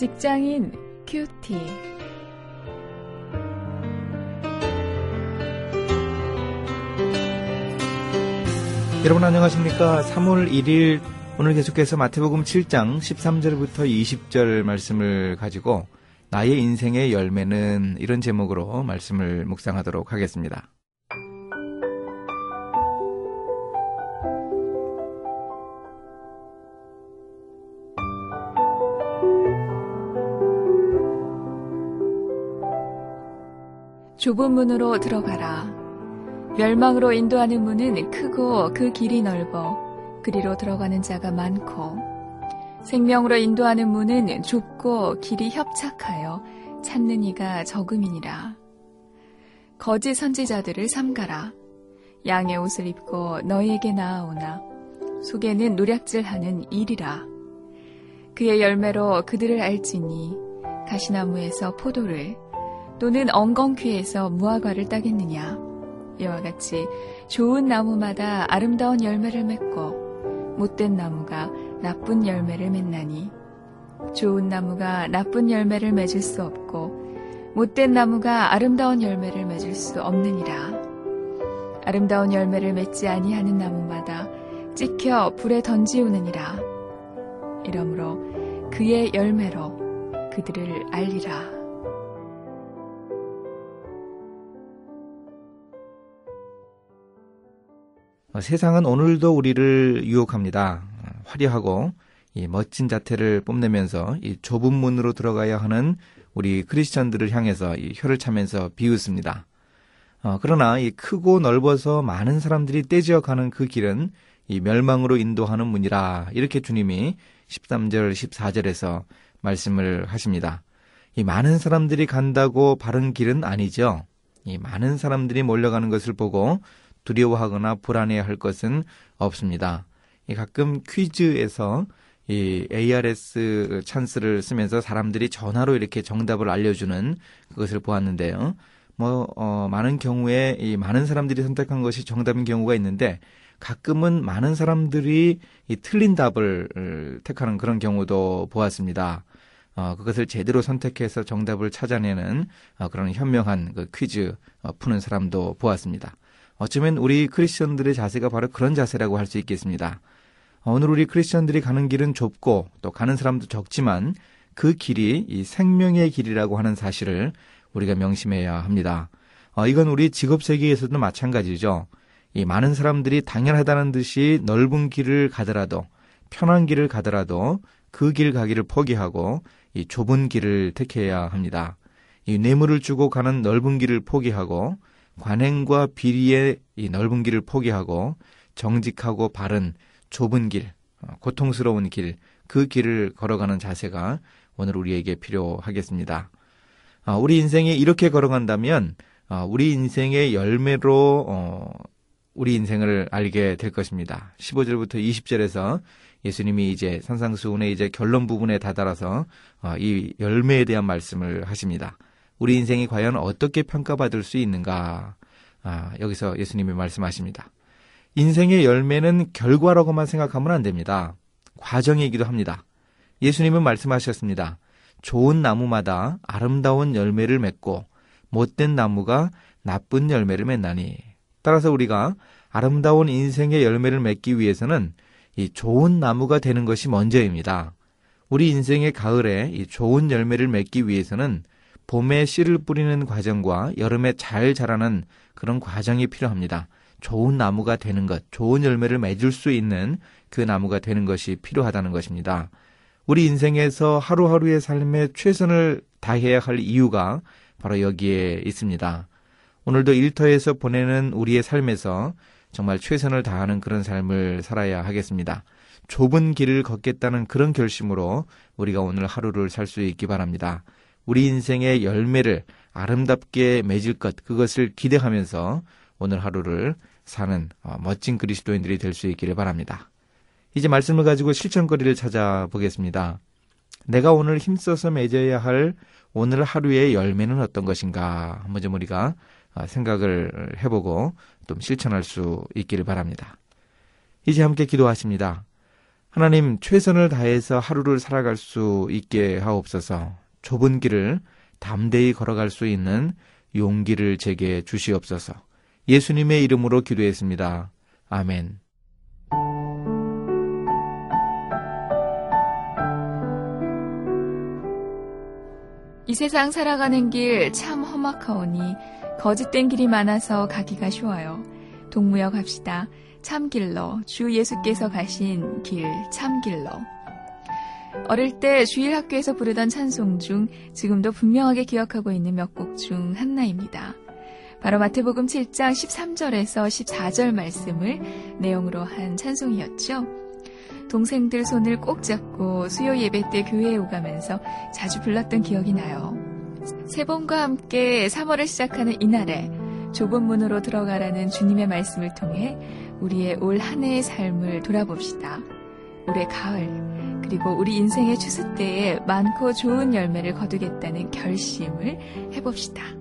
직장인 큐티. 여러분 안녕하십니까? 3월 1일 오늘 계속해서 마태복음 7장 13절부터 20절 말씀을 가지고 나의 인생의 열매는 이런 제목으로 말씀을 묵상하도록 하겠습니다. 좁은 문으로 들어가라. 멸망으로 인도하는 문은 크고 그 길이 넓어 그리로 들어가는 자가 많고 생명으로 인도하는 문은 좁고 길이 협착하여 찾는 이가 적음이니라. 거짓 선지자들을 삼가라. 양의 옷을 입고 너희에게 나아오나 속에는 노략질하는 일이라. 그의 열매로 그들을 알지니 가시나무에서 포도를 또는 엉겅퀴에서 무화과를 따겠느냐. 이와 같이 좋은 나무마다 아름다운 열매를 맺고 못된 나무가 나쁜 열매를 맺나니 좋은 나무가 나쁜 열매를 맺을 수 없고 못된 나무가 아름다운 열매를 맺을 수 없느니라. 아름다운 열매를 맺지 아니하는 나무마다 찍혀 불에 던지우느니라. 이러므로 그의 열매로 그들을 알리라. 세상은 오늘도 우리를 유혹합니다. 화려하고 이 멋진 자태를 뽐내면서 이 좁은 문으로 들어가야 하는 우리 크리스천들을 향해서 이 혀를 차면서 비웃습니다. 어, 그러나 이 크고 넓어서 많은 사람들이 떼지어 가는 그 길은 이 멸망으로 인도하는 문이라 이렇게 주님이 13절 14절에서 말씀을 하십니다. 이 많은 사람들이 간다고 바른 길은 아니죠. 이 많은 사람들이 몰려가는 것을 보고 두려워하거나 불안해할 것은 없습니다. 가끔 퀴즈에서 이 ARS 찬스를 쓰면서 사람들이 전화로 이렇게 정답을 알려주는 그것을 보았는데요. 뭐, 어, 많은 경우에 이 많은 사람들이 선택한 것이 정답인 경우가 있는데 가끔은 많은 사람들이 이 틀린 답을 택하는 그런 경우도 보았습니다. 어, 그것을 제대로 선택해서 정답을 찾아내는 어, 그런 현명한 그 퀴즈 어, 푸는 사람도 보았습니다. 어쩌면 우리 크리스천들의 자세가 바로 그런 자세라고 할 수 있겠습니다. 오늘 우리 크리스천들이 가는 길은 좁고 또 가는 사람도 적지만 그 길이 이 생명의 길이라고 하는 사실을 우리가 명심해야 합니다. 어, 이건 우리 직업 세계에서도 마찬가지죠. 이 많은 사람들이 당연하다는 듯이 넓은 길을 가더라도 편한 길을 가더라도 그 길 가기를 포기하고 이 좁은 길을 택해야 합니다. 이 뇌물을 주고 가는 넓은 길을 포기하고 관행과 비리의 이 넓은 길을 포기하고 정직하고 바른 좁은 길, 어, 고통스러운 길, 그 길을 걸어가는 자세가 오늘 우리에게 필요하겠습니다. 아, 우리 인생에 이렇게 걸어간다면 아, 우리 인생의 열매로 우리 인생을 알게 될 것입니다. 15절부터 20절에서 예수님이 이제 산상수훈의 이제 결론 부분에 다다라서 어, 이 열매에 대한 말씀을 하십니다. 우리 인생이 과연 어떻게 평가받을 수 있는가? 아, 여기서 예수님이 말씀하십니다. 인생의 열매는 결과라고만 생각하면 안 됩니다. 과정이기도 합니다. 예수님은 말씀하셨습니다. 좋은 나무마다 아름다운 열매를 맺고 못된 나무가 나쁜 열매를 맺나니. 따라서 우리가 아름다운 인생의 열매를 맺기 위해서는 이 좋은 나무가 되는 것이 먼저입니다. 우리 인생의 가을에 이 좋은 열매를 맺기 위해서는 봄에 씨를 뿌리는 과정과 여름에 잘 자라는 그런 과정이 필요합니다. 좋은 나무가 되는 것, 좋은 열매를 맺을 수 있는 그 나무가 되는 것이 필요하다는 것입니다. 우리 인생에서 하루하루의 삶에 최선을 다해야 할 이유가 바로 여기에 있습니다. 오늘도 일터에서 보내는 우리의 삶에서 정말 최선을 다하는 그런 삶을 살아야 하겠습니다. 좁은 길을 걷겠다는 그런 결심으로 우리가 오늘 하루를 살 수 있기 바랍니다. 우리 인생의 열매를 아름답게 맺을 것, 그것을 기대하면서 오늘 하루를 사는 어, 멋진 그리스도인들이 될 수 있기를 바랍니다. 이제 말씀을 가지고 실천거리를 찾아보겠습니다. 내가 오늘 힘써서 맺어야 할 오늘 하루의 열매는 어떤 것인가 한번 좀 우리가 어, 생각을 해보고 좀 실천할 수 있기를 바랍니다. 이제 함께 기도하십니다. 하나님 최선을 다해서 하루를 살아갈 수 있게 하옵소서. 좁은 길을 담대히 걸어갈 수 있는 용기를 제게 주시옵소서. 예수님의 이름으로 기도했습니다. 아멘. 이 세상 살아가는 길 참 험악하오니 거짓된 길이 많아서 가기가 쉬워요. 동무역 합시다. 참길로 주 예수께서 가신 길 참길로. 어릴 때 주일 학교에서 부르던 찬송 중 지금도 분명하게 기억하고 있는 몇 곡 중 하나입니다. 바로 마태복음 7장 13절에서 14절 말씀을 내용으로 한 찬송이었죠. 동생들 손을 꼭 잡고 수요 예배 때 교회에 오가면서 자주 불렀던 기억이 나요. 세 번과 함께 3월을 시작하는 이날에 좁은 문으로 들어가라는 주님의 말씀을 통해 우리의 올 한 해의 삶을 돌아봅시다. 올해 가을, 그리고 우리 인생의 추수 때에 많고 좋은 열매를 거두겠다는 결심을 해봅시다.